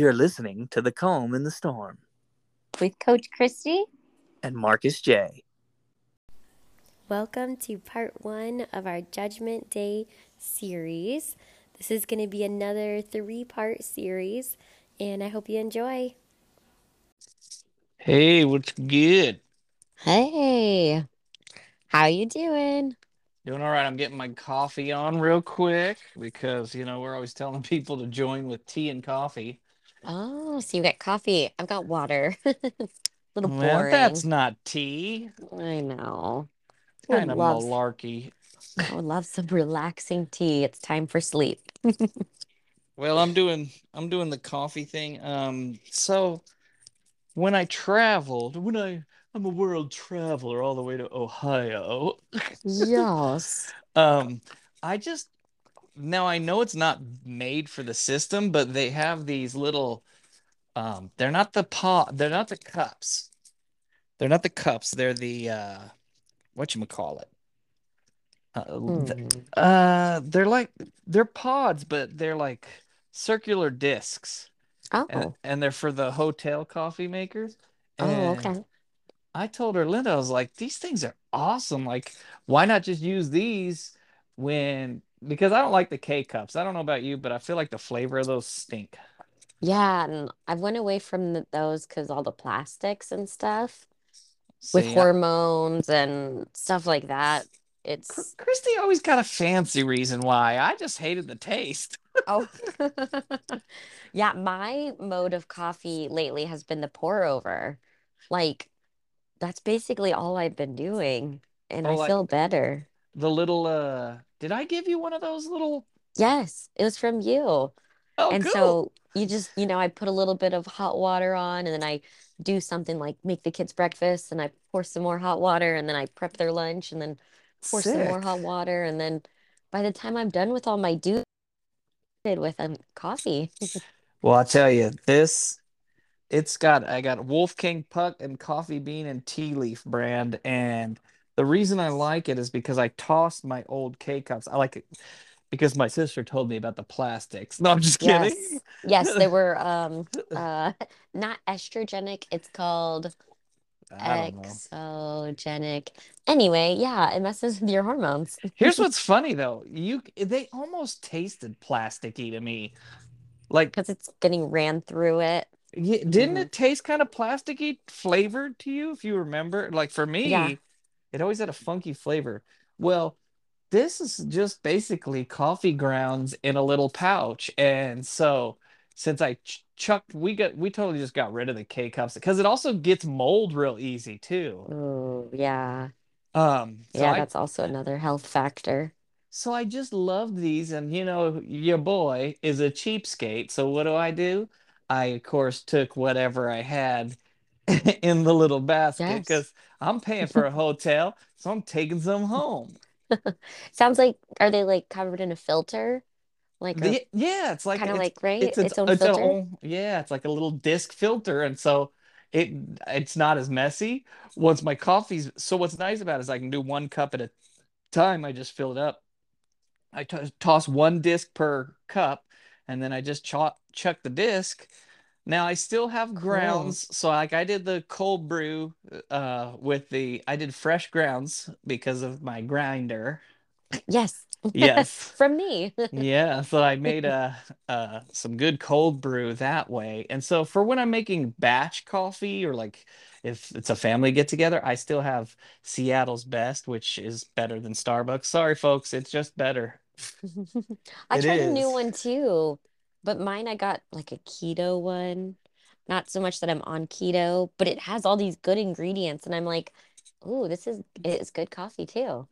You're listening to The Calm in the Storm with Coach Christy and Marcus J. Welcome to part one of our Judgment Day series. This is going to be another three part series, and I hope you enjoy. Hey, what's good? Hey, how you doing? Doing all right. I'm getting my coffee on real quick because, you know, we're always telling people to join with tea and coffee. Oh, so you got coffee. I've got water. little Well, boring. that's not tea. I know. Would Kind of love, malarkey. I would love some relaxing tea. It's time for sleep. Well, I'm doing I'm doing the coffee thing. Um, so when I traveled, when I I'm a world traveler all the way to Ohio. Yes. Um, I just now I know it's not made for the system, but they have these little um they're not the pot they're not the cups. They're not the cups, they're the uh whatchamacallit. Uh, th- Hmm. uh they're like they're pods, but they're like circular discs. Oh. and they're for the hotel coffee makers. Oh, okay. I told her, Linda, I was like, these things are awesome. Like, why not just use these when, because I don't like the K cups. I don't know about you, but I feel like the flavor of those stink. Yeah, and I've went away from the, those because all the plastics and stuff with See, I- hormones and stuff like that. It's Christy always got a fancy reason why. I just hated the taste. oh yeah, my mode of coffee lately has been the pour over. Like that's basically all I've been doing, and Oh, I like feel better. The little, uh, did I give you one of those little? Yes, it was from you. Oh, And cool. so you just, you know, I put a little bit of hot water on and then I do something like make the kids breakfast and I pour some more hot water and then I prep their lunch and then pour some more hot water and then by the time I'm done with all my duties with um coffee. Well, I tell you, this it's got I got Wolfgang Puck and Coffee Bean and Tea Leaf brand, and the reason I like it is because I tossed my old K cups. I like it because my sister told me about the plastics. No, I'm just Yes. kidding. Yes, they were um uh not estrogenic, it's called exogenic. Anyway, yeah, it messes with your hormones. Here's what's funny though. You they almost tasted plasticky to me. Like, Because it's getting ran through it. y- didn't hmm it taste kind of plasticky flavored to you if you remember? Like for Yeah. It always had a funky flavor. Well, this is just basically coffee grounds in a little pouch. And so since I ch chucked, we got we totally just got rid of the K cups because it also gets mold real easy too. Oh, yeah. Um, so Yeah, I that's also another health factor. so I just love these, and you know, your boy is a cheapskate. So what do I do? I, of course, took whatever I had in the little basket Yes. because I'm paying for a hotel, so I'm taking some home. Sounds like, are they like covered in a filter? Like a yeah, it's like kind of like, right? it's its Its own its filter? own yeah, it's like a little disc filter, and so it it's not as messy. Once my coffee's so what's nice about it is I can do one cup at a time. I just fill it up. I t toss one disc per cup, and then I just ch chuck the disc. Now I still have Cool. grounds, so like I did the cold brew uh with the I did fresh grounds because of my grinder. Yes. Yes. From me. Yeah, so I made a uh some good cold brew that way. And so for when I'm making batch coffee or like if it's a family get together, I still have Seattle's Best, which is better than Starbucks. Sorry, folks, it's just better. I It tried a new one too, but mine I got like a keto one. Not so much that I'm on keto, but it has all these good ingredients, and I'm like, ooh, this is it's good coffee too.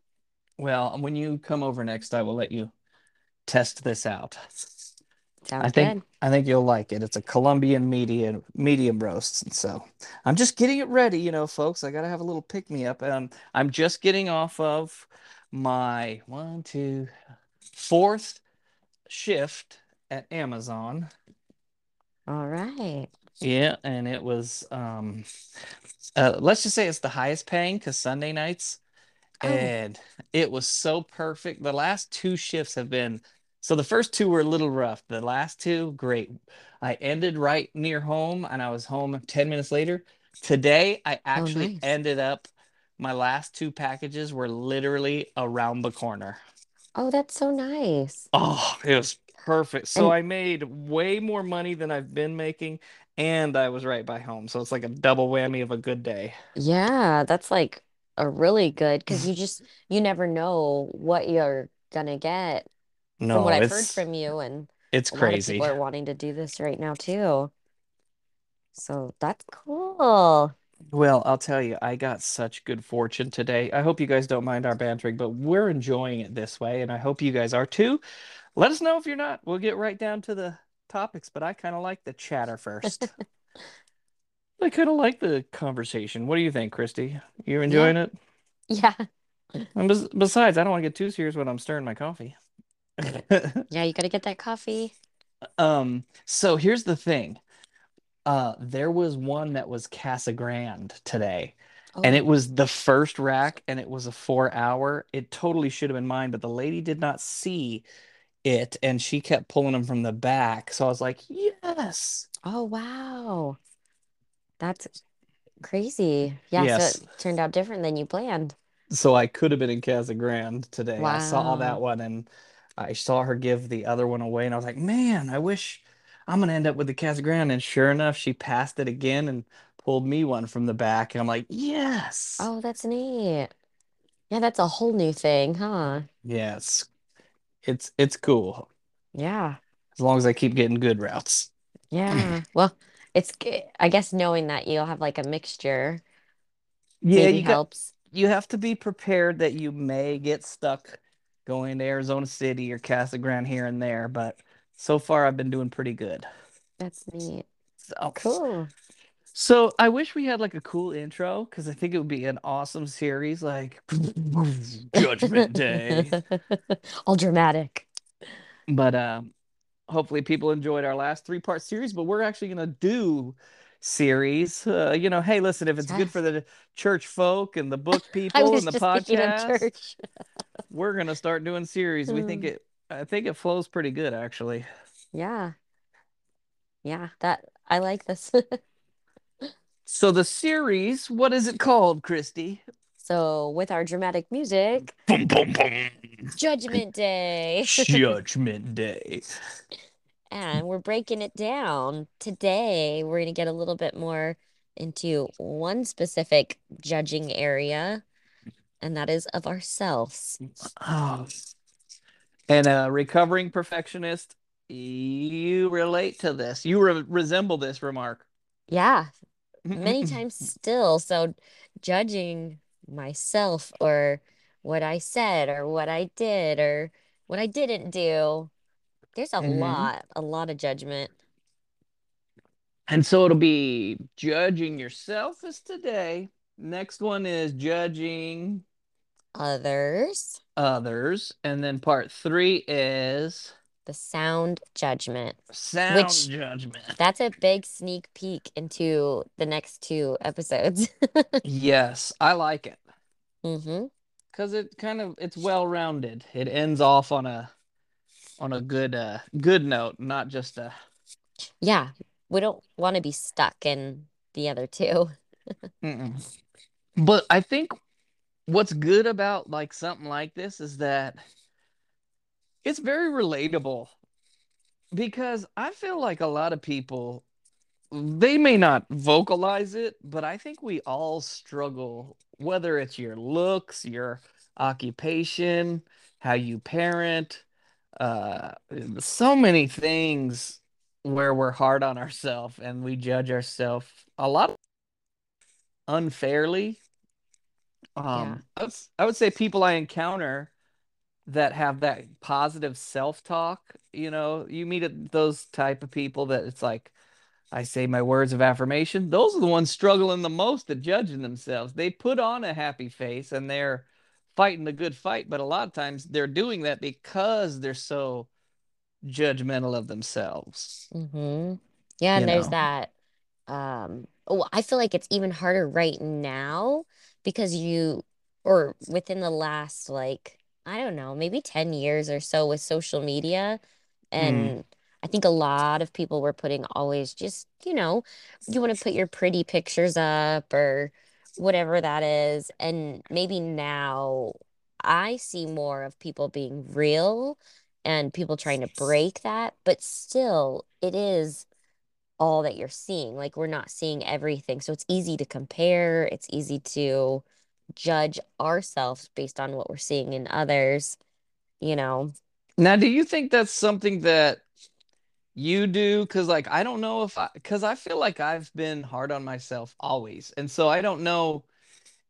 Well, when you come over next, I will let you test this out. I think good. I think you'll like it. It's a Colombian medium medium roast, and so I'm just getting it ready, you know, folks. I gotta have a little pick me up. Um, I'm just getting off of my one, two, fourth shift at Amazon. All right. Yeah, and it was um, uh, let's just say it's the highest paying because Sunday nights, Oh, and it was so perfect. The last two shifts have been So the first two were a little rough. The last two, great. I ended right near home and I was home 10 minutes later. Today, I Oh, actually nice. ended up, my last two packages were literally around the corner. Oh, that's so nice. Oh, it was perfect. So And I made way more money than I've been making, and I was right by home. So it's like a double whammy of a good day. yeah, that's like a really good because mm. you just you never know what you're gonna get from what I've heard it's from you, and it's a Lot of people are wanting to do this right now too. So that's cool. Well, I'll tell you, I got such good fortune today. I hope you guys don't mind our bantering, but we're enjoying it this way, and I hope you guys are too. Let us know if you're not. We'll get right down to the topics, but I kind of like the chatter first. I kind of like the conversation. What do you think, Christy? You Yeah. enjoying it? Yeah. And bes besides, I don't want to get too serious when I'm stirring my coffee. Yeah, you gotta get that coffee. Um, so here's the thing. Uh, there was one that was Casa Grande today, and it Oh, was the first rack, and it was a four hour. It totally should have been mine, but the lady did not see it, and she kept pulling them from the back. So I was like, yes, oh wow. That's crazy. Yeah, so yes. it turned out different than you planned. So I could have been in Casa Grande today. I saw that one, and I saw her give the other one away, and I was like, man, I wish I'm gonna end up with the Casa Grande. And sure enough, she passed it again and pulled me one from the back, and I'm like, yes, Oh, that's neat. Yeah, that's a whole new thing, huh? yes. It's it's cool Yeah. as long as I keep getting good routes. Yeah. Well, it's I guess knowing that you'll have like a mixture Yeah, you got helps. you have to be prepared that you may get stuck going to Arizona City or Casa Grande here and there, but so far I've been doing pretty good. That's neat. So, Cool. So I wish we had like a cool intro because I think it would be an awesome series, like Judgment Day. All dramatic. But um, hopefully people enjoyed our last three part series, but we're actually gonna do series. Uh, you know, hey, listen, if it's good for the church folk and the book people and the just thinking of podcast, we're gonna start doing series. We think Hmm. it I think it flows pretty good actually. Yeah. Yeah, that I like this. So the series, what is it called, Christy? So, with our dramatic music, Boom, boom, boom. Judgment Day. Judgment Day. And we're breaking it down. Today, we're going to get a little bit more into one specific judging area, and that is of ourselves. Oh. And a recovering perfectionist, you relate to this. You re resemble this remark. Yeah, many times still. So, judging myself or what I said or what I did or what I didn't do, there's a hmm lot, a lot of judgment. And so it'll be judging yourself as today. Next one is judging Others, others. And then part three is the sound judgment, sound which judgment. that's a big sneak peek into the next two episodes. Yes, I like it hmm because it kind of it's well rounded. It ends off on a on a good uh good note, not just a Yeah, we don't want to be stuck in the other two. But I think what's good about like something like this is that it's very relatable because I feel like a lot of people they may not vocalize it, but I think we all struggle, whether it's your looks, your occupation, how you parent, uh, so many things where we're hard on ourselves and we judge ourselves a lot unfairly. Yeah. Um, I would, I would say people I encounter that have that positive self-talk, you know, you meet those type of people that it's like, I say my words of affirmation. Those are the ones struggling the most at judging themselves. They put on a happy face and they're fighting the good fight, but a lot of times they're doing that because they're so judgmental of themselves, hmm Yeah, you and there's know. that. Um, oh, I feel like it's even harder right now because you, or within the last like I don't know, maybe 10 years or so with social media. Mm. And I think a lot of people were putting always just, you know, you want to put your pretty pictures up or whatever that is. And maybe now I see more of people being real and people trying to break that, but still, it is all that you're seeing. Like we're not seeing everything. So it's easy to compare, it's easy to judge ourselves based on what we're seeing in others, you know. Now, do you think that's something that you do? Because, like, I don't know if I, because I feel like I've been hard on myself always. And so I don't know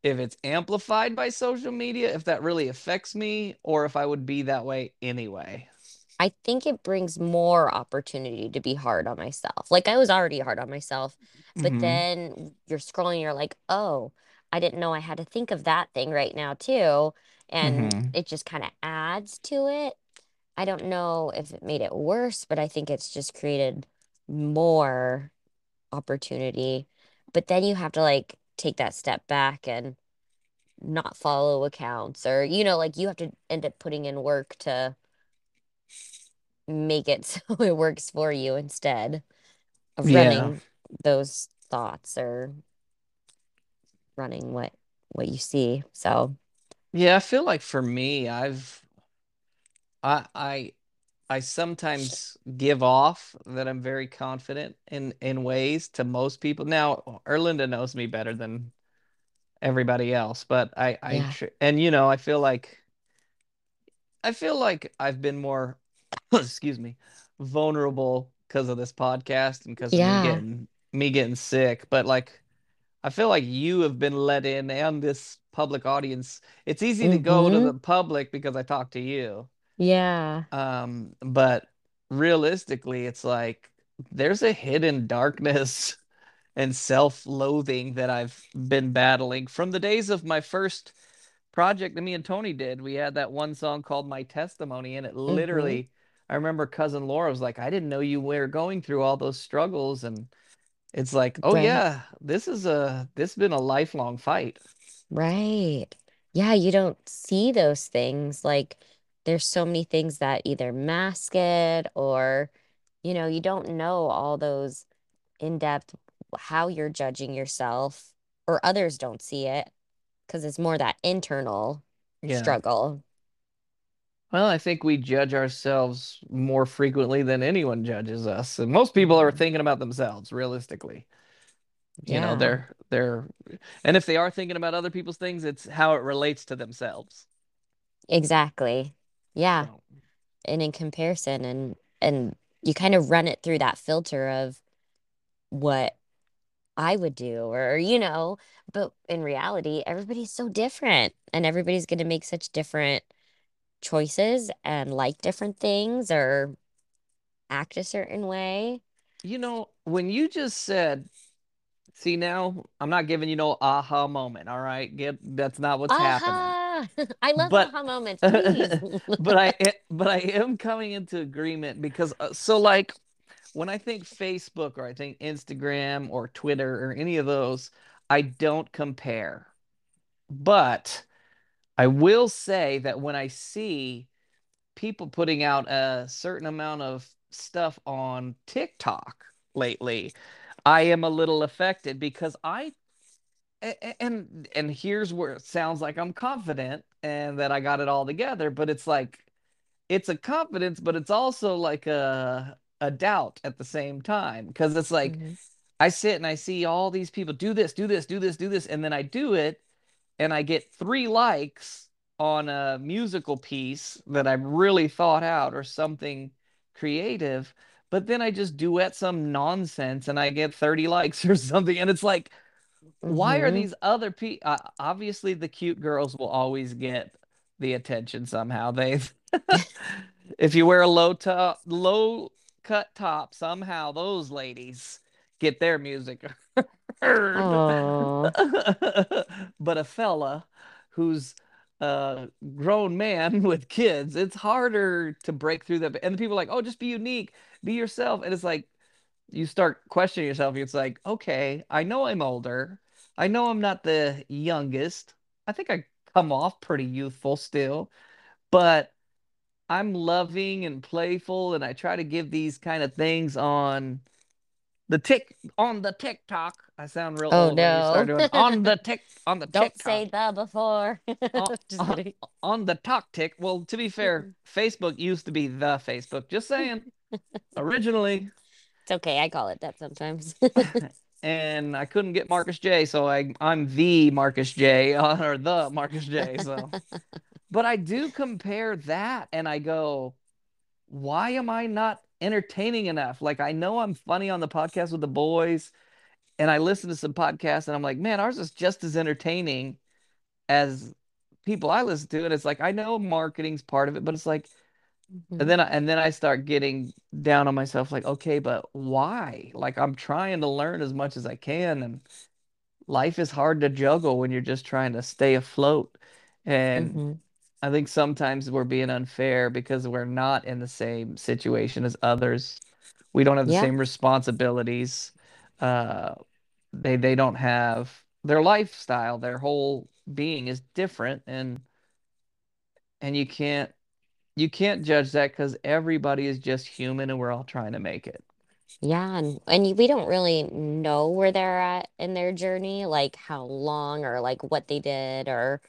if it's amplified by social media, if that really affects me, or if I would be that way anyway. I think it brings more opportunity to be hard on myself. Like I was already hard on myself, but hmm then you're scrolling, you're like, oh, I didn't know I had to think of that thing right now too. And hmm it just kind of adds to it. I don't know if it made it worse, but I think it's just created more opportunity. But then you have to like take that step back and not follow accounts or, you know, like you have to end up putting in work to make it so it works for you instead of Yeah. running those thoughts or running what what you see. So, Yeah, I feel like for me, I've I I I sometimes give off that I'm very confident in in ways to most people. Now, Erlinda knows me better than everybody else, but I I yeah. tr and you know, I feel like I feel like I've been more excuse me, vulnerable because of this podcast and because of me Yeah. getting me getting sick, but like I feel like you have been let in and this public audience. It's easy to go to Mm-hmm. the public because I talk to you. Yeah. Um, but realistically, it's like there's a hidden darkness and self-loathing that I've been battling from the days of my first project that me and Tony did. We had that one song called My Testimony, and it Mm-hmm. literally, I remember cousin Laura was like, I didn't know you were going through all those struggles. And it's like, oh Right. yeah, this is a this has been a lifelong fight. Right. Yeah, you don't see those things. Like there's so many things that either mask it or, you know, you don't know all those in-depth how you're judging yourself or others don't see it because it's more that internal Yeah. struggle. Well, I think we judge ourselves more frequently than anyone judges us. And most people are Mhm. thinking about themselves, realistically. You know, they're they're and if they are thinking about other people's things, it's how it relates to themselves. exactly. Yeah. So, And in comparison and and you kind of run it through that filter of what I would do or you know, but in reality, everybody's so different and everybody's going to make such different choices and like different things or act a certain way. you know, when you just said See now, I'm not giving you no aha moment, all right? Get that's not what's happening. I love But aha moments, but I but I am coming into agreement because uh, so like when I think Facebook or I think Instagram or Twitter or any of those, I don't compare. But I will say that when I see people putting out a certain amount of stuff on TikTok lately, I am a little affected because I and and here's where it sounds like I'm confident and that I got it all together, but it's like it's a confidence, but it's also like a a doubt at the same time because it's like Mhm. I sit and I see all these people do this, do this, do this, do this, and then I do it and I get three likes on a musical piece that I've really thought out or something creative, but then I just duet some nonsense and I get 30 likes or something, and it's like why are Mhm. these other people uh, obviously the cute girls will always get the attention somehow they if you wear a low top low cut top somehow those ladies get their music heard but a fella who's a grown man with kids it's harder to break through that and the people are like oh just be unique be yourself and it's like you start questioning yourself. It's like, okay, I know I'm older. I know I'm not the youngest. I think I come off pretty youthful still, but I'm loving and playful, and I try to give these kind of things on the tick on the TikTok. I sound real Oh old when you start no. doing on the tick on the Don't TikTok say the before. on, on, on the talk tick. Well, to be fair, Facebook used to be the Facebook. Just saying, originally, It's okay. I call it that sometimes. and I couldn't get Marcus J, so I I'm the Marcus J or the Marcus J. So, but I do compare that, and I go, why am I not entertaining enough? Like I know I'm funny on the podcast with the boys, and I listen to some podcasts, and I'm like, man, ours is just as entertaining as people I listen to, and it's like I know marketing's part of it, but it's like, and Mhm. then I, and then I start getting down on myself, like, okay, but why? Like I'm trying to learn as much as I can, and life is hard to juggle when you're just trying to stay afloat. And Mhm. I think sometimes we're being unfair because we're not in the same situation as others. We don't have the Yeah. same responsibilities. Uh, they they don't have their lifestyle, their whole being is different, and and you can't you can't judge that because everybody is just human and we're all trying to make it. Yeah, and and we don't really know where they're at in their journey, like how long or like what they did or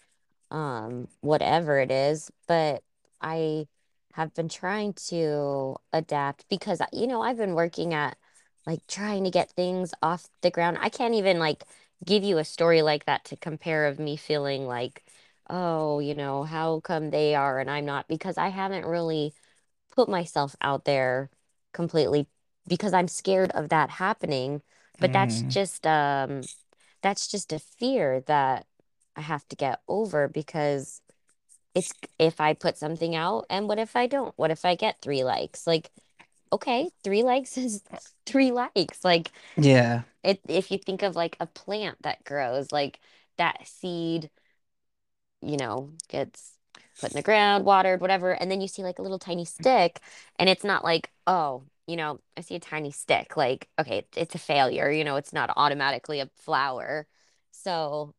um whatever it is, but I have been trying to adapt because you know, I've been working at like trying to get things off the ground. I can't even like give you a story like that to compare of me feeling like, oh, you know, how come they are and I'm not because I haven't really put myself out there completely because I'm scared of that happening. But that's Mm. just um that's just a fear that I have to get over because it's if I put something out and what if I don't? What if I get three likes? Like, okay, three likes is three likes. Like Yeah. it if you think of like a plant that grows, like that seed you know, gets put in the ground, watered, whatever, and then you see like a little tiny stick, and it's not like, oh, you know, I see a tiny stick, like, okay, it's a failure, you know, it's not automatically a flower. So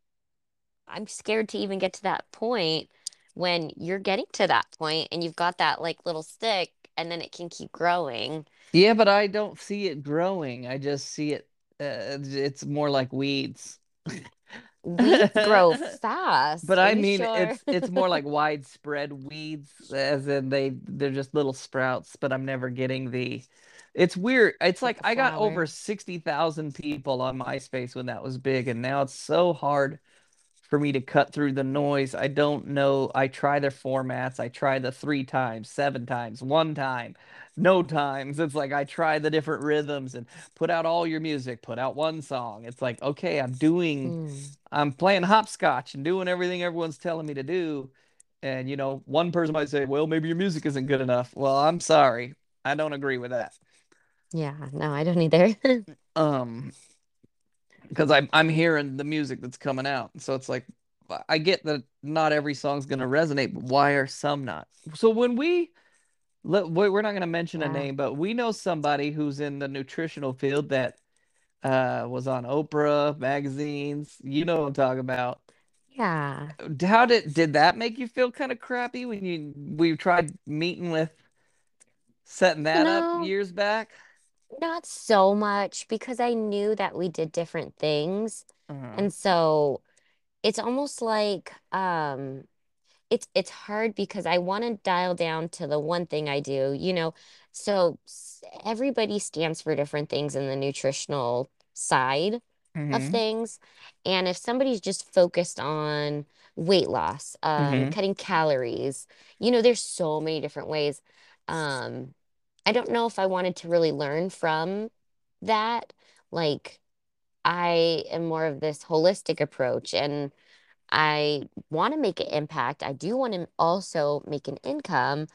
I'm scared to even get to that point when you're getting to that point and you've got that like little stick and then it can keep growing. Yeah, but I don't see it growing. I just see it uh, it's more like weeds. Weeds grow fast. But Are I mean, sure? it's it's more like widespread weeds, as in they they're just little sprouts. But I'm never getting the. It's weird. It's Like like I got over 60,000 people on MySpace when that was big, and now it's so hard for me to cut through the noise. I don't know. I try their formats. I try the three times, seven times, one time, no times. It's like I try the different rhythms and put out all your music, put out one song. It's like, okay, I'm doing Mm, I'm playing hopscotch and doing everything everyone's telling me to do. And you know, one person might say, "Well, maybe your music isn't good enough." Well, I'm sorry. I don't agree with that. yeah, no, I don't either. Um, because I'm I'm hearing the music that's coming out. So it's like I get that not every song's gonna resonate, but why are some not? So when we let we're not gonna mention a name, but we know somebody who's in the nutritional field that uh was on Oprah magazines. You know what I'm talking about. Yeah. How did did that make you feel kind of crappy when you we tried meeting with setting You that up years back? Not so much because I knew that we did different things. Uh-huh. And so it's almost like um it's it's hard because I want to dial down to the one thing I do, you know. So s- everybody stands for different things in the nutritional side of Mm-hmm. things. And if somebody's just focused on weight loss, um, Mm-hmm. cutting calories, you know, there's so many different ways. Um, I don't know if I wanted to really learn from that. Like, I am more of this holistic approach and I want to make an impact. I do want to also make an income,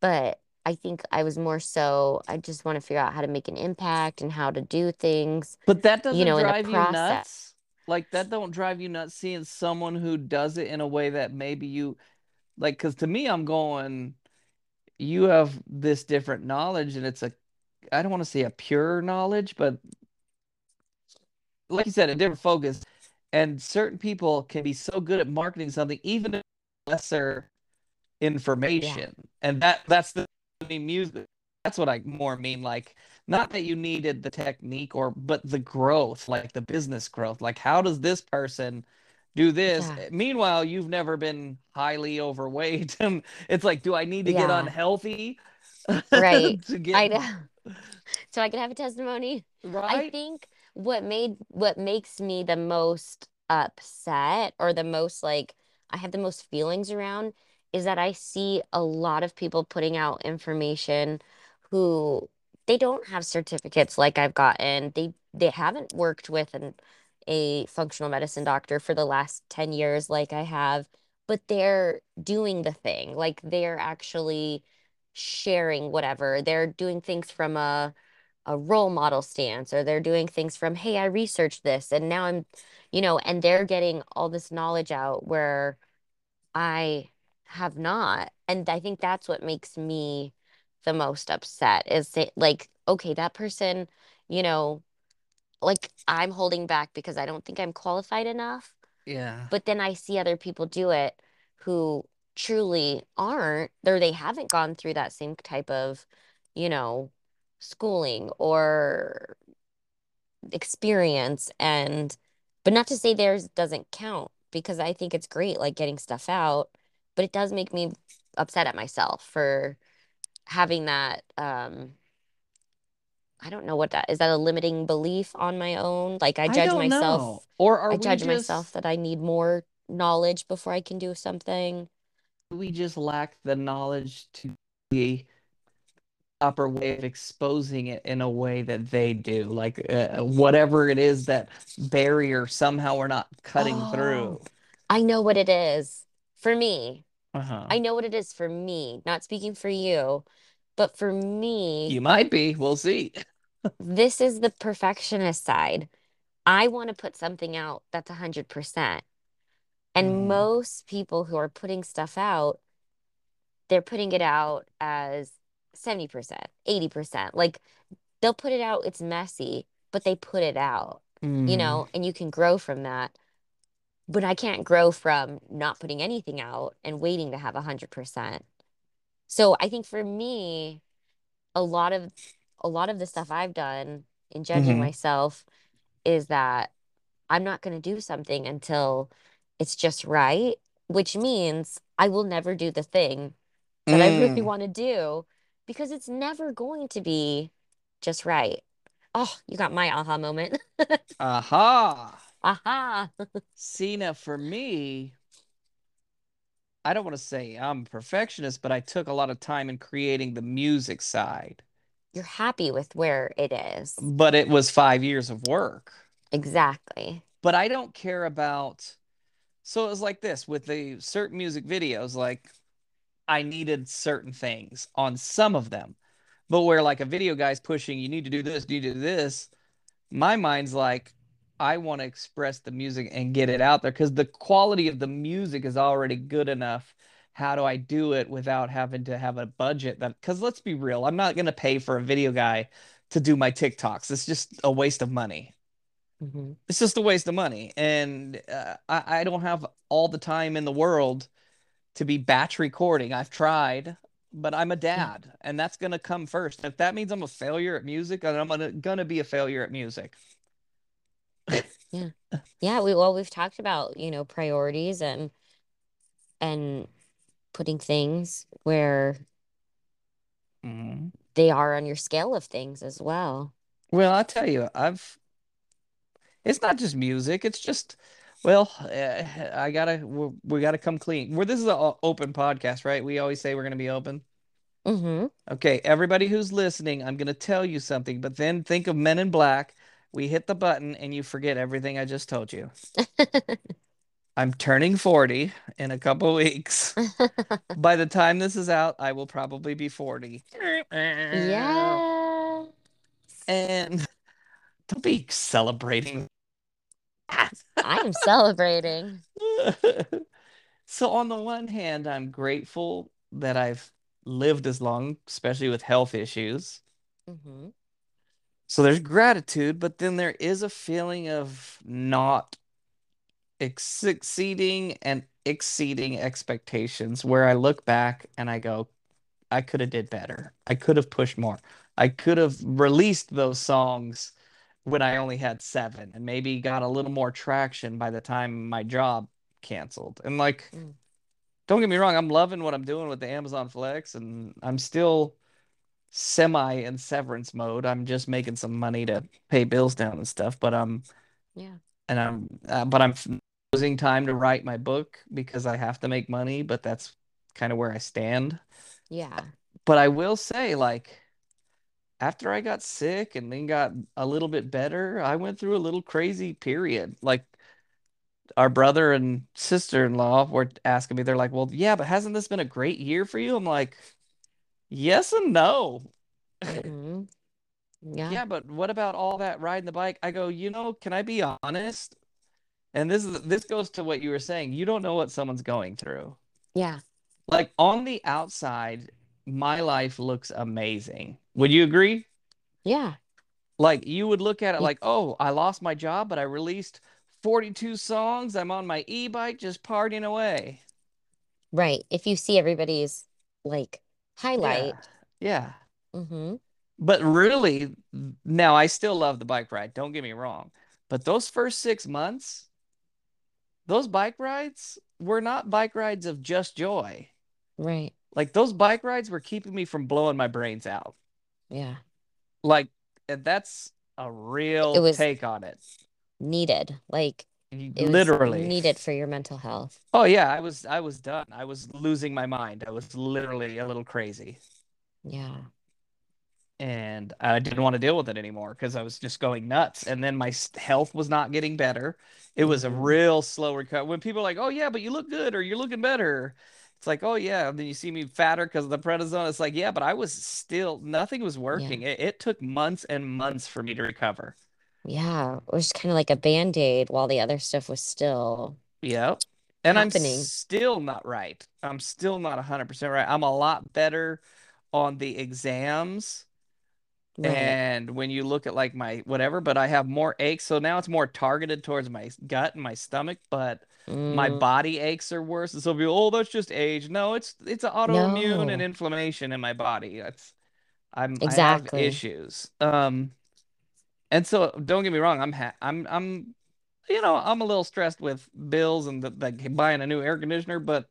but I think I was more so, I just want to figure out how to make an impact and how to do things, But that doesn't know, drive you nuts? Like that don't drive you nuts seeing someone who does it in a way that maybe you like because to me I'm going you have this different knowledge and it's a I don't want to say a pure knowledge, but like you said, a different focus. And certain people can be so good at marketing something, even if lesser Yeah. information. And that that's the music. That's what I more mean. Like, not that you needed the technique or but the growth, like the business growth. Like, how does this person do this? Yeah. Meanwhile, you've never been highly overweight. And um, it's like, do I need to get unhealthy Right. to get I know. So I can have a testimony. Right. I think what made what makes me the most upset or the most like I have the most feelings around is that I see a lot of people putting out information who they don't have certificates like I've gotten. They they haven't worked with an a functional medicine doctor for the last 10 years like I have, but they're doing the thing. Like they're actually sharing whatever. They're doing things from a a role model stance or they're doing things from, hey, I researched this and now I'm, you know, and they're getting all this knowledge out where I have not. And I think that's what makes me the most upset is like, okay, that person, you know, like I'm holding back because I don't think I'm qualified enough. Yeah. But then I see other people do it who truly aren't, or they haven't gone through that same type of, you know, schooling or experience. And, but not to say theirs doesn't count because I think it's great, like getting stuff out, but it does make me upset at myself for having that, um, I don't know what that is that a limiting belief on my own? Like I I judge know. myself, Or are I we judge myself that I need more knowledge before I can do something. we just lack the knowledge to be proper way of exposing it in a way that they do. Like uh, whatever it is that barrier somehow we're not cutting Oh, through. I know what it is for me. Uh-huh. I know what it is for me, not speaking for you, but for me, You might be. We'll see. this is the perfectionist side. I want to put something out that's 100%. And Mm, most people who are putting stuff out, they're putting it out as 70%, 80%. Like they'll put it out, it's messy, but they put it out, you mm, know, and you can grow from that. But I can't grow from not putting anything out and waiting to have 100%. So I think for me, a lot of a lot of the stuff I've done in judging hmm myself is that I'm not going to do something until it's just right, which means I will never do the thing that I really mm. want to do because it's never going to be just right. Oh, you got my aha moment. Aha. Aha. Now for me, I don't want to say I'm a perfectionist, but I took a lot of time in creating the music side. You're happy with where it is. But it was five years of work. Exactly. But I don't care about So it was like this with the certain music videos, like I needed certain things on some of them. But where like a video guy's pushing, you need to do this, you need to do this, my mind's like, I want to express the music and get it out there because the quality of the music is already good enough. How do I do it without having to have a budget that, because let's be real, I'm not going to pay for a video guy to do my TikToks. It's just a waste of money hmm it's just a waste of money. And uh, I, I don't have all the time in the world to be batch recording. I've tried, but I'm a dad, and that's gonna come first. If that means I'm a failure at music, then I'm gonna gonna be a failure at music. Yeah. Yeah, we well we've talked about, you know, priorities and and putting things where Mhm. they are on your scale of things as well. Well, I tell you, I've it's not just music. It's just well, uh, I gotta we, gotta come clean. Where this is an open podcast, right? We always say we're gonna be open. hmm Okay, everybody who's listening, I'm going to tell you something, but then think of Men in Black. We hit the button and you forget everything I just told you. I'm turning 40 in a couple weeks. By the time this is out, I will probably be 40. Yes. And don't be celebrating I am celebrating. So, on the one hand, I'm grateful that I've lived as long, especially with health issues. hmm So there's gratitude, but then there is a feeling of not succeeding and exceeding expectations where I look back and I go, I could have did better. I could have pushed more. I could have released those songs when I only had seven and maybe got a little more traction by the time my job canceled. And like, Mm. don't get me wrong, I'm loving what I'm doing with the Amazon Flex and I'm still semi in severance mode. I'm just making some money to pay bills down and stuff, but I'm Yeah. and I'm uh, but I'm losing time to write my book because I have to make money, but that's kind of where I stand. Yeah. But I will say like after I got sick and then got a little bit better, I went through a little crazy period. Like our brother and sister-in-law were asking me, they're like, "Well, yeah, but hasn't this been a great year for you?" I'm like, "Yes and no." hmm Yeah. Yeah, but what about all that riding the bike? I go, you know, can I be honest? And this is this goes to what you were saying. You don't know what someone's going through. Yeah. Like on the outside, my life looks amazing. Would you agree? Yeah. Like you would look at it Y- like, oh, I lost my job, but I released 42 songs. I'm on my e-bike just partying away. Right. If you see everybody's like Yeah. Highlight, Yeah. hmm But really, now I still love the bike ride. Don't get me wrong. But those first six months, those bike rides were not bike rides of just joy. Right. Like those bike rides were keeping me from blowing my brains out. Yeah. Like, that's a It real was take on it. needed. Like it Literally. needed for your mental health. Oh yeah, I was I was done. I was losing my mind. I was literally a little crazy. Yeah. and I didn't want to deal with it anymore because I was just going nuts. And then my health was not getting better. It was a hmm real slow recovery. When people are like, "Oh yeah, but you look good," or "You're looking better," it's like, "Oh yeah." And then you see me fatter because of the prednisone. It's like, yeah, but I was still nothing was Yeah. working. It, it took months and months for me to recover. Yeah. It was kind of like a band-aid while the other stuff was still Yeah, and I'm happening. still not right. I'm still not 100% right. I'm a lot better on the exams Right. And when you look at like my whatever, but I have more aches. So now it's more targeted towards my gut and my stomach, but my Mm, body aches are worse. And so people, oh, that's just age. No, it's it's an autoimmune and no. inflammation in my body. That's I'm I have Exactly. issues. Um, and so don't get me wrong, I'm ha I'm I'm you know, I'm a little stressed with bills and the, like buying a new air conditioner, but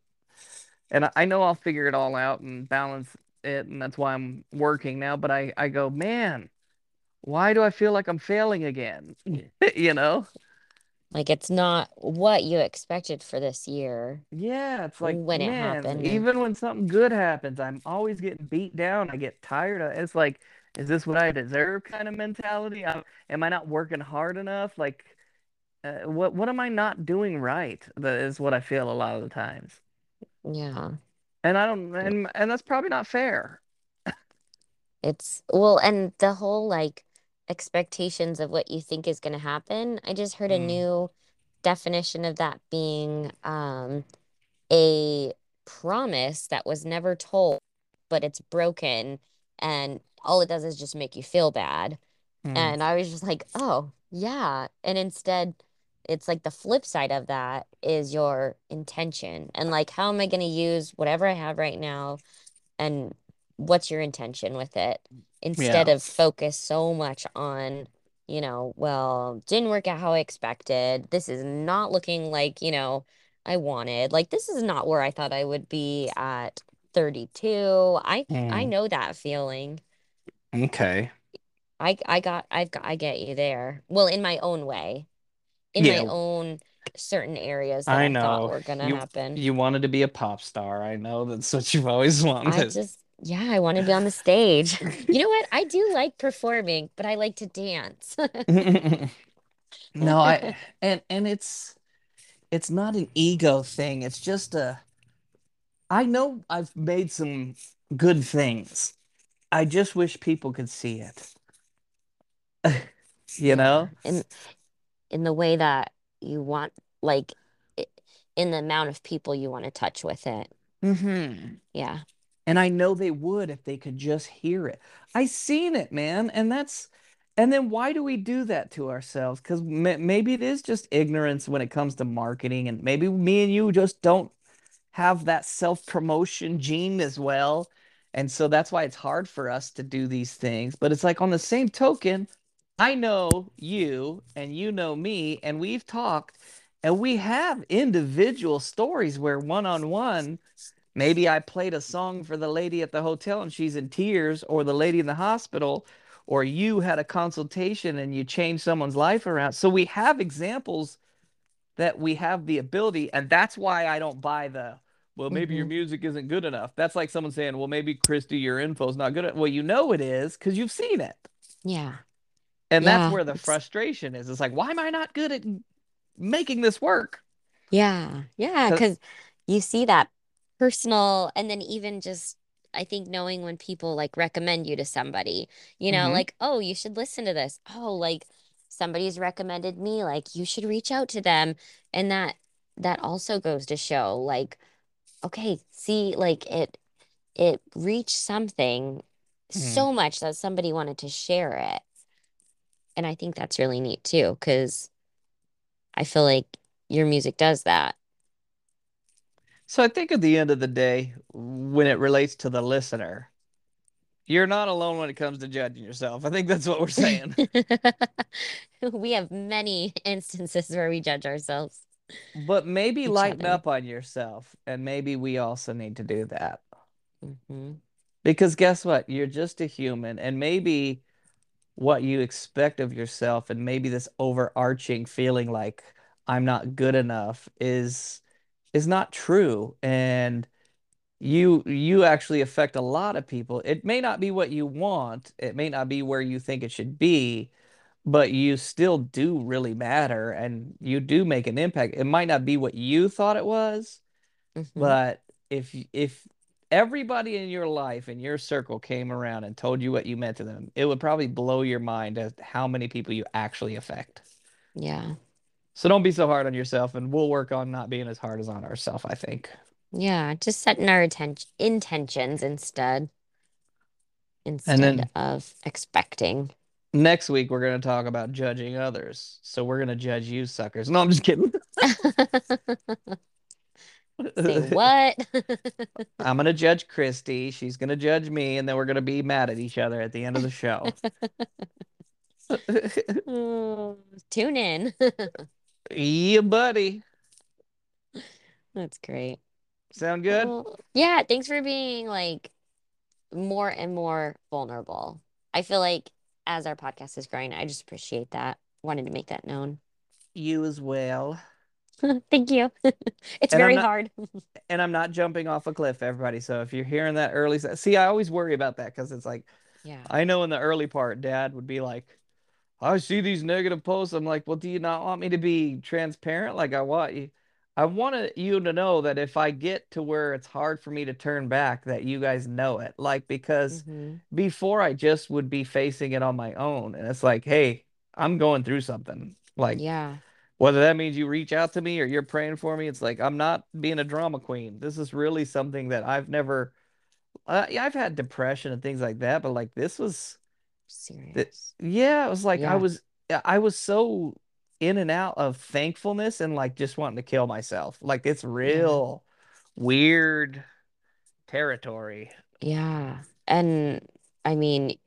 and I, know I'll figure it all out and balance it, and that's why I'm working now. But I I go, man why do I feel like I'm failing again? You know? Like it's not what you expected for this year Yeah, it's like, when it man, happened. Even when something good happens, I'm always getting beat down. I get tired of it's like, is this what I deserve kind of mentality? i am I not working hard enough? Like, uh, what what am I not doing right? That is what I feel a lot of the times. yeah. And I don't, and and that's probably not fair. It's well, and the whole like expectations of what you think is going to happen. I just heard a Mm, new definition of that being um a promise that was never told, but it's broken and all it does is just make you feel bad. mm, And I was just like, oh, yeah. And instead, it's like the flip side of that is your intention. And like, how am I going to use whatever I have right now? And what's your intention with it? Instead yeah. of focus so much on, you know, well, didn't work out how I expected. This is not looking like, you know, I wanted. Like, this is not where I thought I would be at 32. I I Mm, know that feeling. Okay. I I got I've got I get you there. Well, in my own way, in my own certain areas that I I thought know. were gonna You happen. you wanted to be a pop star. I know that's what you've always wanted. I just yeah, I want to be on the stage. You know what? I do like performing, but I like to dance. No, I and and it's it's not an ego thing. It's just a I know I've made some good things. I just wish people could see it. You Yeah, know? in in the way that you want, like in the amount of people you want to touch with it. hmm Yeah, And I know they would if they could just hear it. I seen it, man, and that's And then why do we do that to ourselves? Because maybe it is just ignorance when it comes to marketing, and maybe me and you just don't have that self-promotion gene as well. And so that's why it's hard for us to do these things. But it's like on the same token, I know you and you know me, and we've talked and we have individual stories where one on one, maybe I played a song for the lady at the hotel and she's in tears, or the lady in the hospital, or you had a consultation and you changed someone's life around. So we have examples that we have the ability, and that's why I don't buy the well, maybe mm-hmm. your music isn't good enough. That's like someone saying, well, maybe Christy, your info is not good. Well, you know it is because you've seen it. Yeah. And yeah, that's where the frustration is. It's like, why am I not good at making this work. Yeah. Yeah. Because you see that personal, and then even just, I think knowing when people like recommend you to somebody, you know, mm-hmm. like, oh, you should listen to this. Oh, like somebody's recommended me, like you should reach out to them. And that, that also goes to show like, okay, see, like it, it reached something mm-hmm. so much that somebody wanted to share it. And I think that's really neat too, because I feel like your music does that. So I think at the end of the day, when it relates to the listener, you're not alone when it comes to judging yourself. I think that's what we're saying. we have many instances where we judge ourselves. But maybe lighten other. up on yourself. And maybe we also need to do that. Mm-hmm. Because guess what? You're just a human. And maybe what you expect of yourself and maybe this overarching feeling like I'm not good enough is is not true and you you actually affect a lot of people. It may not be what you want, it may not be where you think it should be, but you still do really matter and you do make an impact. It might not be what you thought it was, mm-hmm. but if if everybody in your life in your circle came around and told you what you meant to them, it would probably blow your mind as how many people you actually affect. Yeah. So don't be so hard on yourself, and we'll work on not being as hard as on ourselves, I think. Yeah, just setting our attention intentions instead instead then, of expecting. Next week we're gonna talk about judging others. So we're gonna judge you suckers. No, I'm just kidding. Say what? I'm gonna judge Christy. She's gonna judge me, and then we're gonna be mad at each other at the end of the show. oh, tune in. yeah, buddy. That's great. Sound good? Well, yeah, thanks for being like more and more vulnerable. I feel like as our podcast is growing, I just appreciate that. Wanted to make that known. You as well. Thank you. it's and very not, hard. and I'm not jumping off a cliff, everybody. So if you're hearing that early, see, I always worry about that because it's like, yeah, I know in the early part, Dad would be like, I see these negative posts. I'm like, well, do you not want me to be transparent? Like, I want you, I want you to know that if I get to where it's hard for me to turn back, that you guys know it. Like, because mm-hmm. before I just would be facing it on my own, and it's like, hey, I'm going through something. Like, yeah whether that means you reach out to me or you're praying for me it's like i'm not being a drama queen this is really something that i've never uh, i've had depression and things like that but like this was serious yeah it was like yeah. i was i was so in and out of thankfulness and like just wanting to kill myself like it's real yeah. weird territory yeah and i mean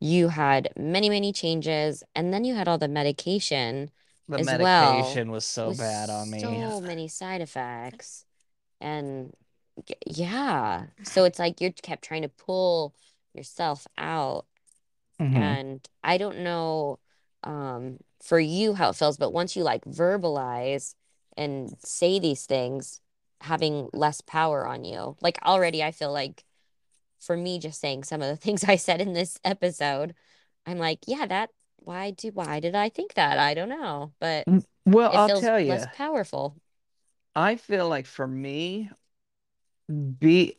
you had many many changes and then you had all the medication the as medication well was so bad on me. so many side effects and yeah so it's like you kept trying to pull yourself out mm-hmm. and i don't know um for you how it feels but once you like verbalize and say these things having less power on you like already i feel like for me just saying some of the things i said in this episode i'm like yeah that why do why did I think that? I don't know, but mm, well, I'll tell you, less powerful. I feel like for me, be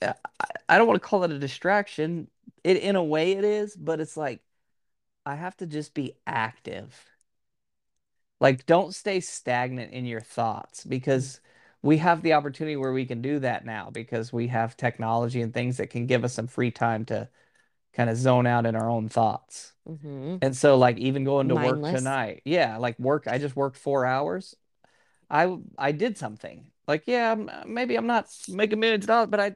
I don't want to call it a distraction. It in a way it is, but it's like I have to just be active. Like don't stay stagnant in your thoughts because we have the opportunity where we can do that now because we have technology and things that can give us some free time to kind of zone out in our own thoughts. Mm-hmm. And so like even going to work tonight, yeah, like work, I just worked four hours. I I did something. Like, yeah, maybe I'm not making millions of dollars, but I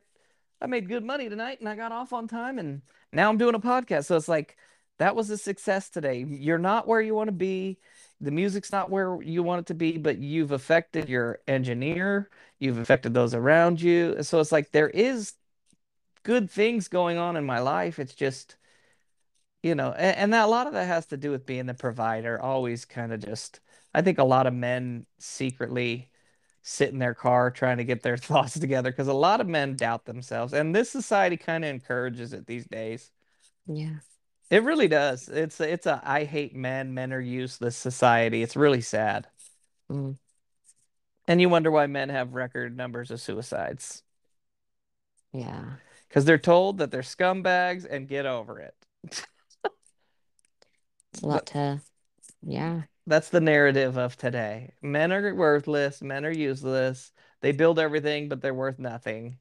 I made good money tonight and I got off on time and now I'm doing a podcast. So it's like that was a success today. You're not where you want to be. The music's not where you want it to be, but you've affected your engineer, you've affected those around you. So it's like there is good things going on in my life. It's just, you know, and, and that a lot of that has to do with being the provider, always kind of just I think a lot of men secretly sit in their car trying to get their thoughts together because a lot of men doubt themselves, and this society kind of encourages it these days. Yeah. It really does. It's it's a I hate men, men are useless society. It's really sad. Mm. And you wonder why men have record numbers of suicides Yeah. because they're told that they're scumbags and get over it. It's a lot to, yeah. That's the narrative of today. Men are worthless, men are useless. They build everything, but they're worth nothing.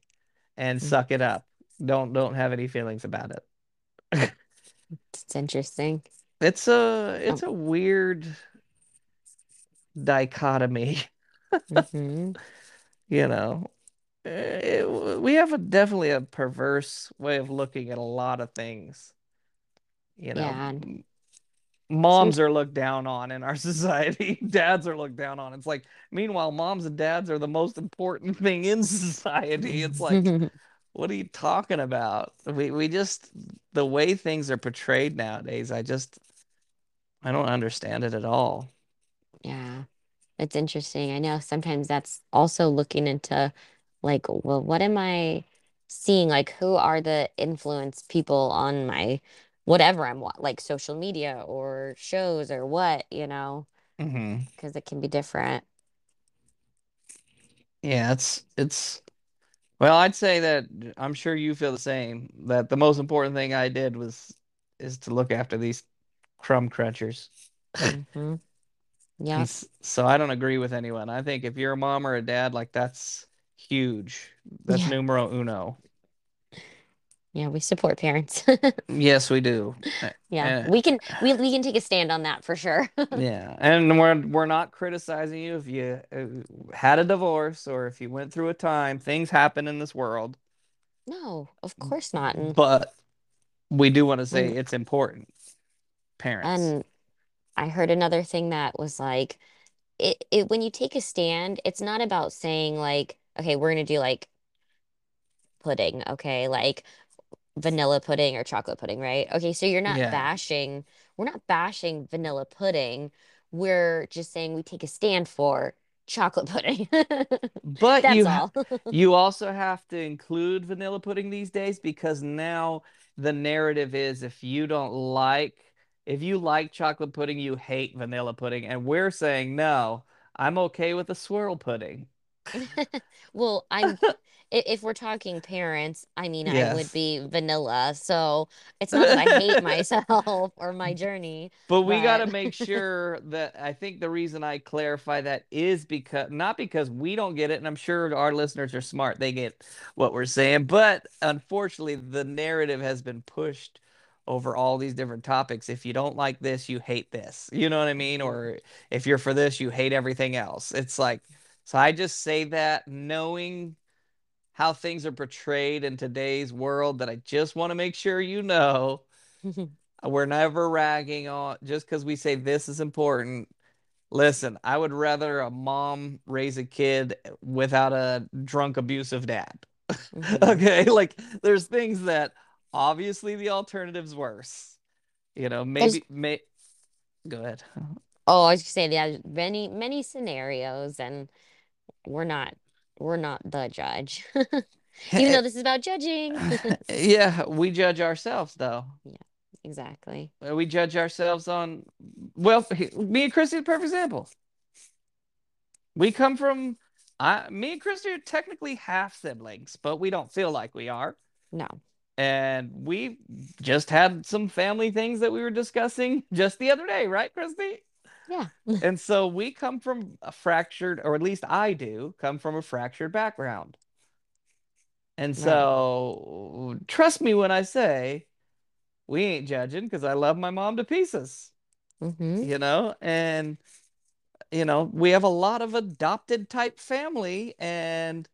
And Mm. suck it up. Don't don't have any feelings about it. It's interesting. It's a it's Oh. a weird dichotomy, hmm you know. Eh, we have a definitely a perverse way of looking at a lot of things. You know, Yeah. Moms some, are looked down on in our society. Dads are looked down on. It's like, meanwhile, moms and dads are the most important thing in society. It's like, what are you talking about? We we just the way things are portrayed nowadays, I just I don't understand it at all. yeah. It's interesting. I know sometimes that's also looking into like, well, what am I seeing? Like, who are the influence people on my whatever I'm wa like social media or shows or what, you know, mm-hmm. because it can be different. Yeah, it's it's well, I'd say that I'm sure you feel the same, that the most important thing I did was is to look after these crumb crunchers. hmm And s- so I don't agree with anyone. I think if you're a mom or a dad, like that's huge. That's Yeah. numero uno. Yeah. We support parents. Yes, we do. Yeah. We can we we can take a stand on that for sure. yeah, and we're we're not criticizing you if you uh, had a divorce or if you went through a time. Things happen in this world, No, of course not. And but we do want to say when it's important. Parents. and I heard another thing that was like it, it when you take a stand, it's not about saying like, okay, we're gonna do like pudding, okay, like vanilla pudding or chocolate pudding, right? Okay, so you're not Yeah. bashing, we're not bashing vanilla pudding. We're just saying we take a stand for chocolate pudding. But you all. you also have to include vanilla pudding these days because now the narrative is if you don't like if you like chocolate pudding, you hate vanilla pudding. And we're saying no, I'm okay with a swirl pudding. Well, I'm if we're talking parents, I mean, I would be vanilla. So it's not that I hate myself or my journey, But we got to make sure that I think the reason I clarify that is because not because we don't get it, and I'm sure our listeners are smart, they get what we're saying, but unfortunately, the narrative has been pushed over all these different topics. If you don't like this, you hate this. You know what I mean? Or if you're for this, you hate everything else. It's like, so I just say that knowing how things are portrayed in today's world, that I just want to make sure you know. We're never ragging on just because we say this is important. Listen, I would rather a mom raise a kid without a drunk, abusive dad. hmm Okay, like there's things that obviously the alternative's worse. You know, maybe may go ahead. oh, I was just saying, yeah, there's many, many scenarios, and we're not we're not the judge. Even though this is about judging. Yeah, we judge ourselves though. Yeah, exactly. Uh, We judge ourselves on, well, me and Christy are the perfect example. We come from, I, me and Christy are technically half siblings, but we don't feel like we are. No. And we just had some family things that we were discussing just the other day, right, Christy? Yeah. And so we come from a fractured, or at least I do, come from a fractured background. And Right. so trust me when I say we ain't judging because I love my mom to pieces, Mm-hmm. you know, and you know, we have a lot of adopted type family and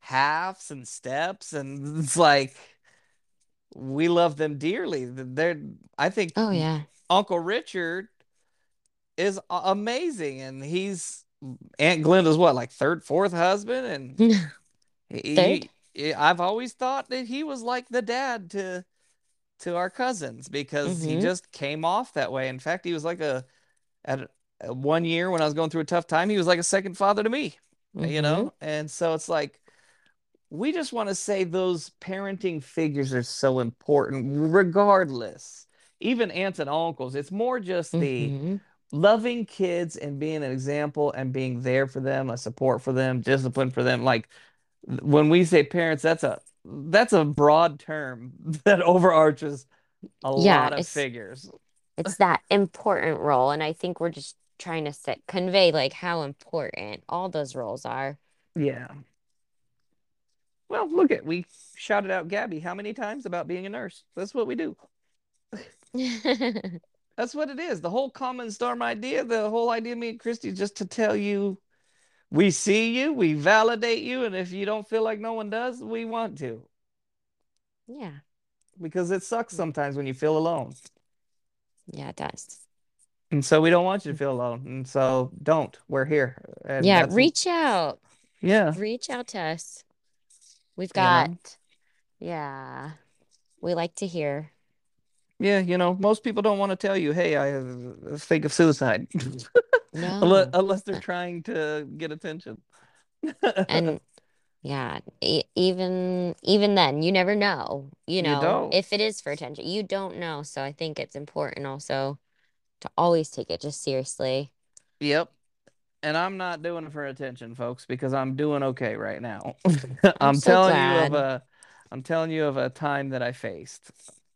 halves and steps, and it's like we love them dearly. They're, I think Oh yeah. Uncle Richard is amazing, and he's Aunt Glenda's what, like third, fourth husband, and he, he- I've always thought that he was like the dad to to our cousins because he Mm-hmm. just came off that way. In fact, he was like a at a, one year when I was going through a tough time, he was like a second father to me, you Mm-hmm. know? And so it's like we just want to say those parenting figures are so important regardless. Even aunts and uncles, it's more just the Mm-hmm. Loving kids and being an example and being there for them, a support for them, discipline for them. Like when we say parents, that's a that's a broad term that overarches a Yeah, lot of figures. it's that important role, and I think we're just trying to set, convey like how important all those roles are. Yeah. Well, look at we shouted out Gabby how many times about being a nurse. That's what we do. That's what it is. The whole common storm idea, the whole idea of me and Christy is just to tell you we see you, we validate you, and if you don't feel like no one does, we want to. Yeah, Because it sucks sometimes when you feel alone. yeah, it does. And so we don't want you to feel alone. And so don't. We're here. And Yeah, reach out, yeah, reach out to us. We've got, yeah, we like to hear. Yeah, you know, most people don't want to tell you, "Hey, I uh, think of suicide." unless, No, unless they're trying to get attention. and yeah, e even even then, you never know, you You know, don't. if it is for attention. You don't know. So I think it's important also to always take it just seriously. Yep. And I'm not doing it for attention, folks, because I'm doing okay right now. I'm I'm so telling you of glad. a I'm telling you of a time that I faced.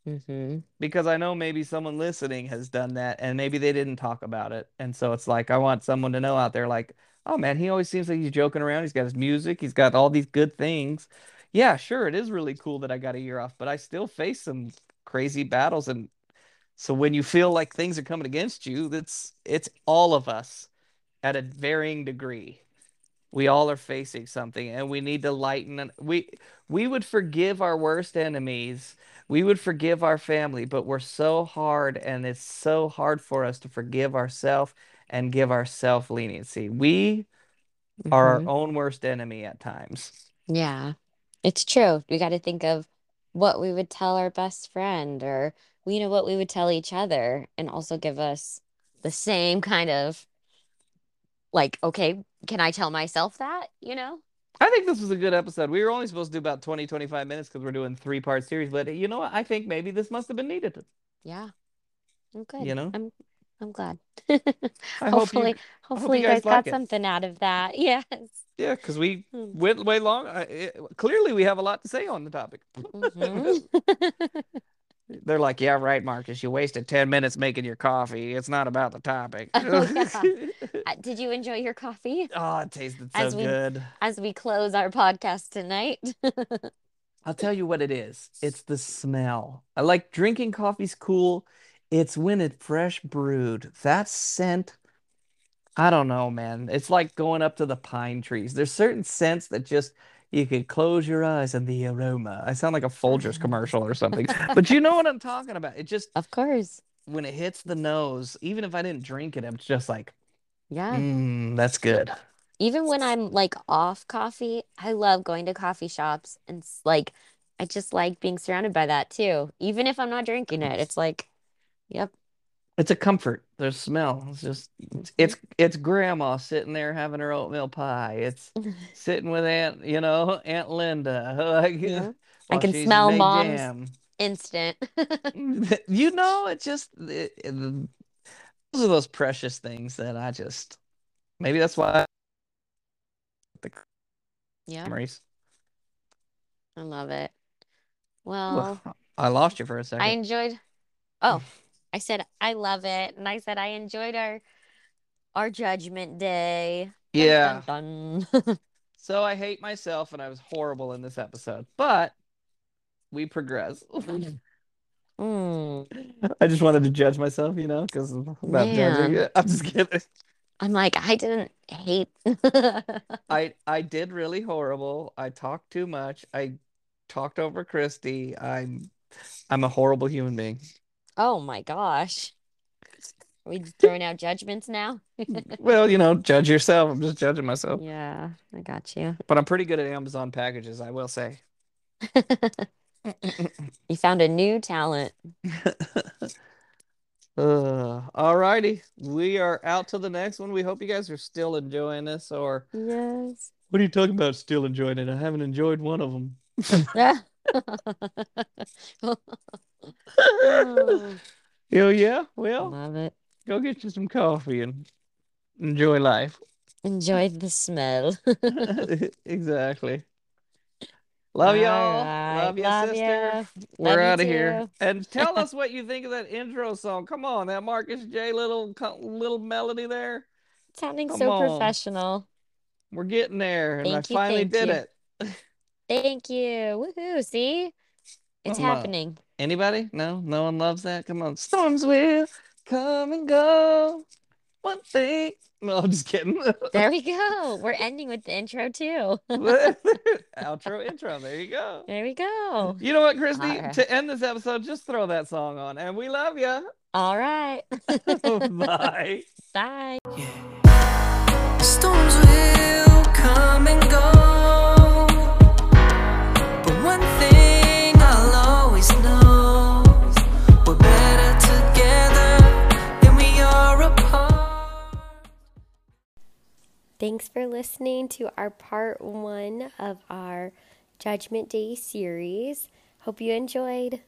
Hmm Because I know maybe someone listening has done that and maybe they didn't talk about it. And so it's like I want someone to know out there like, "Oh man, he always seems like he's joking around. He's got his music, he's got all these good things." Yeah, sure, it is really cool that I got a year off, but I still face some crazy battles and so when you feel like things are coming against you, that's it's all of us at a varying degree. We all are facing something and we need to lighten and we we would forgive our worst enemies. We would forgive our family, but we're so hard and it's so hard for us to forgive ourselves and give ourselves leniency. We are our hmm own worst enemy at times. Yeah, it's true. We got to think of what we would tell our best friend or, you know, what we would tell each other and also give us the same kind of like, okay, can I tell myself that, you know? I think this was a good episode. We were only supposed to do about 20, 25 minutes because we're doing three part series, but you know what? I think maybe this must have been needed. Yeah, I'm You know? I'm I'm glad. I hope you Hopefully, hope hopefully you guys guys got it. something out of that. Yes. Yeah, because we Hmm. went way long. I, it, clearly, we have a lot to say on the topic. Mhm. They're like, yeah, right, Marcus. You wasted 10 minutes making your coffee. It's not about the topic. Oh yeah. Uh, Did you enjoy your coffee Oh, it tasted so as we good. as we close our podcast tonight? I'll tell you what it is. It's the smell. I like drinking coffee's cool. It's when it's fresh brewed. That scent, I don't know, man. It's like going up to the pine trees. There's certain scents that just you could close your eyes and the aroma. I sound like a Folgers mm-hmm. commercial or something. But you know what I'm talking about. It just Of course. when it hits the nose, even if I didn't drink it, I'm just like, Yeah. mmm, that's good. Even when I'm like off coffee, I love going to coffee shops and like I just like being surrounded by that too. Even if I'm not drinking it, it's like, yep. It's a comfort. The smell. It's just it's it's, it's grandma sitting there having her oatmeal pie. It's sitting with Aunt, you know, Aunt Linda, like Yeah. I can smell mom's jam. instant. You know, it's just it, it- those are those precious things that I just maybe that's why the Yeah, memories. I love it. Well, Well, I lost you for a second. I enjoyed, oh, I said I love it. And I said I enjoyed our our judgment day. Yeah. dun dun. So I hate myself and I was horrible in this episode, but we progress. Mm, I just wanted to judge myself, you know, because I'm not judging it. I'm just kidding. I'm like, I didn't hate. I I did really horrible. I talked too much. I talked over Christy. I'm I'm a horrible human being. Oh my gosh. Are we throwing out judgments now? Well, you know, judge yourself. I'm just judging myself. Yeah, I got you. But I'm pretty good at Amazon packages, I will say. You found a new talent. Uh, all righty. We are out to the next one. We hope you guys are still enjoying this, or Yes. what are you talking about still enjoying it? I haven't enjoyed one of them. Oh, Oh yeah, well, love it. go get you some coffee and enjoy life. Enjoy the smell. Exactly. Love y'all. right. Love you, Love sister. We're out of here. And tell us what you think of that intro song. Come on, that Marcus J little little melody there. Sounding Come so on. professional. We're getting there, and I Thank you, finally did you. it. Thank you. Woohoo. See? It's Come on. Happening. Anybody? No, no one loves that. Come on, storms will come and go. One thing. No, I'm just kidding. There we go. We're ending with the intro too. Outro intro. There you go. There we go. You know what, Christy? All right. To end this episode, just throw that song on, and we love you. All right. Oh, bye. Bye. Storms will come and go. Thanks for listening to our part one of our Judgment Day series. Hope you enjoyed.